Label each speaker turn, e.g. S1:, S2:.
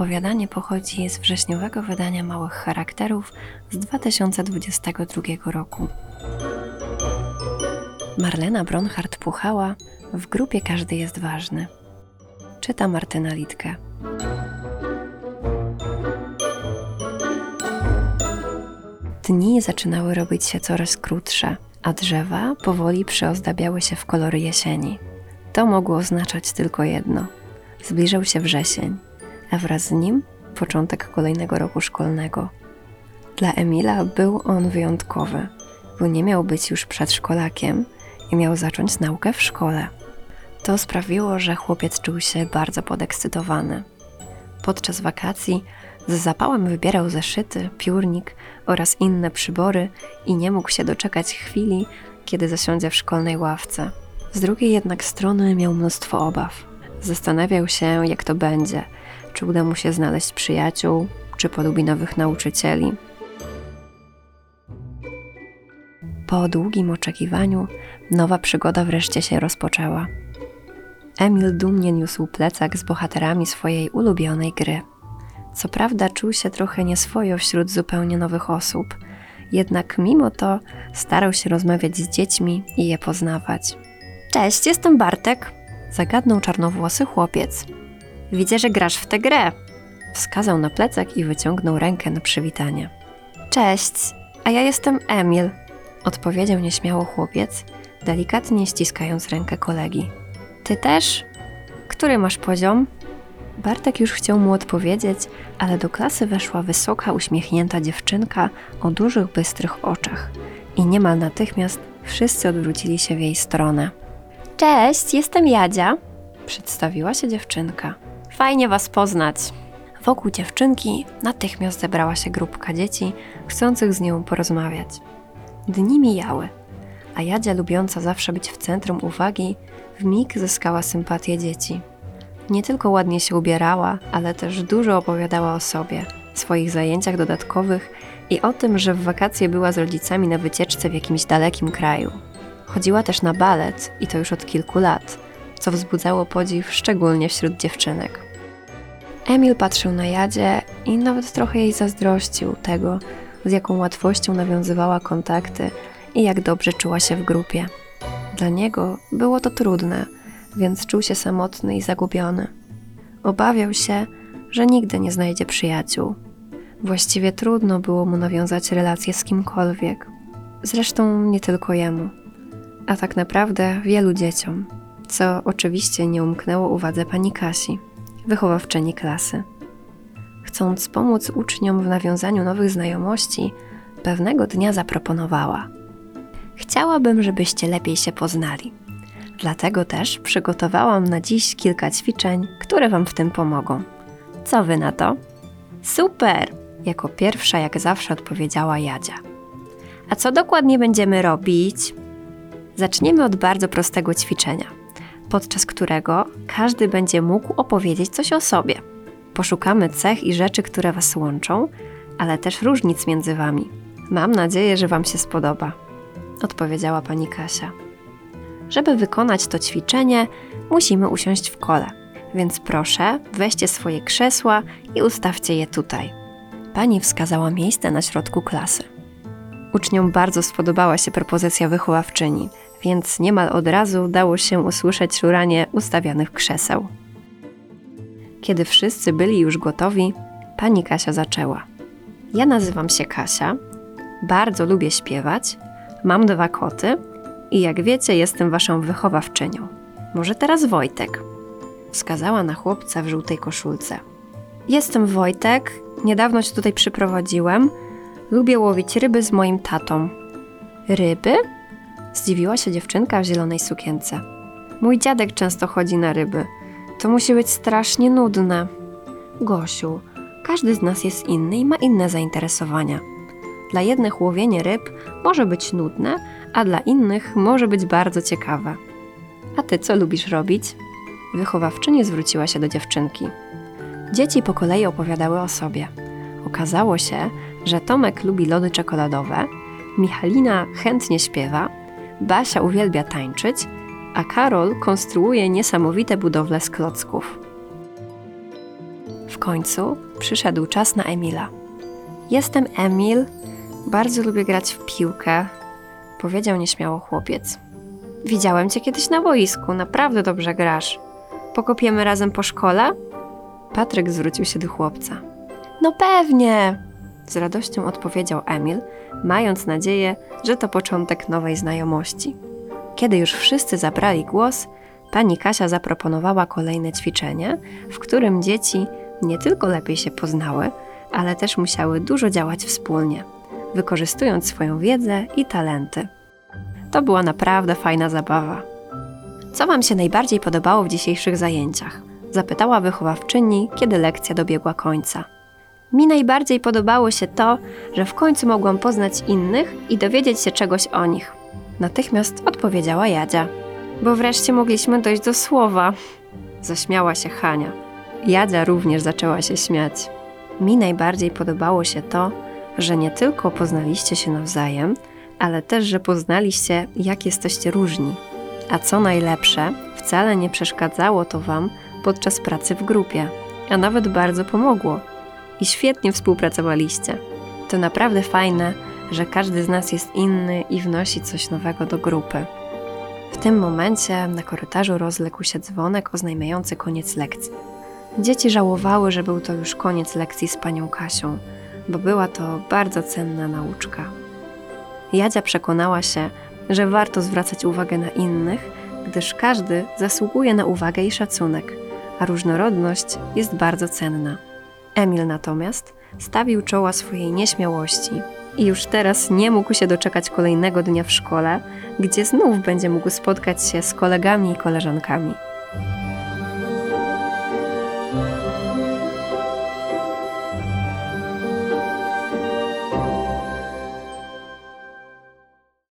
S1: Opowiadanie pochodzi z wrześniowego wydania Małych Charakterów z 2022 roku. Marlena Bronhardt-Puchała w grupie Każdy jest ważny. Czyta Martyna Litkę. Dni zaczynały robić się coraz krótsze, a drzewa powoli przeozdabiały się w kolory jesieni. To mogło oznaczać tylko jedno. Zbliżał się wrzesień, a wraz z nim początek kolejnego roku szkolnego. Dla Emila był on wyjątkowy, bo nie miał być już przedszkolakiem i miał zacząć naukę w szkole. To sprawiło, że chłopiec czuł się bardzo podekscytowany. Podczas wakacji z zapałem wybierał zeszyty, piórnik oraz inne przybory i nie mógł się doczekać chwili, kiedy zasiądzie w szkolnej ławce. Z drugiej jednak strony miał mnóstwo obaw. Zastanawiał się, jak to będzie, czy uda mu się znaleźć przyjaciół, czy polubi nowych nauczycieli. Po długim oczekiwaniu nowa przygoda wreszcie się rozpoczęła. Emil dumnie niósł plecak z bohaterami swojej ulubionej gry. Co prawda czuł się trochę nieswojo wśród zupełnie nowych osób, jednak mimo to starał się rozmawiać z dziećmi i je poznawać. Cześć, jestem Bartek, zagadnął czarnowłosy chłopiec. Widzę, że grasz w tę grę. Wskazał na plecak i wyciągnął rękę na przywitanie. Cześć, a ja jestem Emil, odpowiedział nieśmiało chłopiec, delikatnie ściskając rękę kolegi. Ty też? Który masz poziom? Bartek już chciał mu odpowiedzieć, ale do klasy weszła wysoka, uśmiechnięta dziewczynka o dużych, bystrych oczach i niemal natychmiast wszyscy odwrócili się w jej stronę. Cześć, jestem Jadzia, przedstawiła się dziewczynka. Fajnie was poznać. Wokół dziewczynki natychmiast zebrała się grupka dzieci, chcących z nią porozmawiać. Dni mijały, a Jadzia, lubiąca zawsze być w centrum uwagi, w mig zyskała sympatię dzieci. Nie tylko ładnie się ubierała, ale też dużo opowiadała o sobie, swoich zajęciach dodatkowych i o tym, że w wakacje była z rodzicami na wycieczce w jakimś dalekim kraju. Chodziła też na balet i to już od kilku lat, co wzbudzało podziw szczególnie wśród dziewczynek. Emil patrzył na Jadzie i nawet trochę jej zazdrościł tego, z jaką łatwością nawiązywała kontakty i jak dobrze czuła się w grupie. Dla niego było to trudne, więc czuł się samotny i zagubiony. Obawiał się, że nigdy nie znajdzie przyjaciół. Właściwie trudno było mu nawiązać relacje z kimkolwiek. Zresztą nie tylko jemu, a tak naprawdę wielu dzieciom, co oczywiście nie umknęło uwadze pani Kasi, wychowawczyni klasy. Chcąc pomóc uczniom w nawiązaniu nowych znajomości, pewnego dnia zaproponowała: Chciałabym, żebyście lepiej się poznali. Dlatego też przygotowałam na dziś kilka ćwiczeń, które Wam w tym pomogą. Co Wy na to? Super! Jako pierwsza, jak zawsze, odpowiedziała Jadzia. A co dokładnie będziemy robić? Zaczniemy od bardzo prostego ćwiczenia, podczas którego każdy będzie mógł opowiedzieć coś o sobie. Poszukamy cech i rzeczy, które Was łączą, ale też różnic między Wami. Mam nadzieję, że Wam się spodoba, odpowiedziała pani Kasia. Żeby wykonać to ćwiczenie, musimy usiąść w kole, więc proszę, weźcie swoje krzesła i ustawcie je tutaj. Pani wskazała miejsce na środku klasy. Uczniom bardzo spodobała się propozycja wychowawczyni, więc niemal od razu dało się usłyszeć szuranie ustawianych krzeseł. Kiedy wszyscy byli już gotowi, pani Kasia zaczęła. Ja nazywam się Kasia, bardzo lubię śpiewać, mam dwa koty i jak wiecie, jestem waszą wychowawczynią. Może teraz Wojtek? Wskazała na chłopca w żółtej koszulce. Jestem Wojtek, niedawno się tutaj przyprowadziłem. Lubię łowić ryby z moim tatą. Ryby? Zdziwiła się dziewczynka w zielonej sukience. Mój dziadek często chodzi na ryby. To musi być strasznie nudne. Gosiu, każdy z nas jest inny i ma inne zainteresowania. Dla jednych łowienie ryb może być nudne, a dla innych może być bardzo ciekawe. A ty co lubisz robić? Wychowawczyni zwróciła się do dziewczynki. Dzieci po kolei opowiadały o sobie. Okazało się, że Tomek lubi lody czekoladowe, Michalina chętnie śpiewa, Basia uwielbia tańczyć, a Karol konstruuje niesamowite budowle z klocków. W końcu przyszedł czas na Emila. Jestem Emil, bardzo lubię grać w piłkę, powiedział nieśmiało chłopiec. Widziałem cię kiedyś na boisku, naprawdę dobrze grasz. Pokopiemy razem po szkole? Patryk zwrócił się do chłopca. No pewnie! Z radością odpowiedział Emil, mając nadzieję, że to początek nowej znajomości. Kiedy już wszyscy zabrali głos, pani Kasia zaproponowała kolejne ćwiczenie, w którym dzieci nie tylko lepiej się poznały, ale też musiały dużo działać wspólnie, wykorzystując swoją wiedzę i talenty. To była naprawdę fajna zabawa. Co Wam się najbardziej podobało w dzisiejszych zajęciach? Zapytała wychowawczyni, kiedy lekcja dobiegła końca. Mi najbardziej podobało się to, że w końcu mogłam poznać innych i dowiedzieć się czegoś o nich. Natychmiast odpowiedziała Jadzia. Bo wreszcie mogliśmy dojść do słowa. Zaśmiała się Hania. Jadzia również zaczęła się śmiać. Mi najbardziej podobało się to, że nie tylko poznaliście się nawzajem, ale też, że poznaliście, jak jesteście różni. A co najlepsze, wcale nie przeszkadzało to Wam podczas pracy w grupie, a nawet bardzo pomogło. I świetnie współpracowaliście. To naprawdę fajne, że każdy z nas jest inny i wnosi coś nowego do grupy. W tym momencie na korytarzu rozległ się dzwonek oznajmiający koniec lekcji. Dzieci żałowały, że był to już koniec lekcji z panią Kasią, bo była to bardzo cenna nauczka. Jadzia przekonała się, że warto zwracać uwagę na innych, gdyż każdy zasługuje na uwagę i szacunek, a różnorodność jest bardzo cenna. Emil natomiast stawił czoła swojej nieśmiałości i już teraz nie mógł się doczekać kolejnego dnia w szkole, gdzie znów będzie mógł spotkać się z kolegami i koleżankami.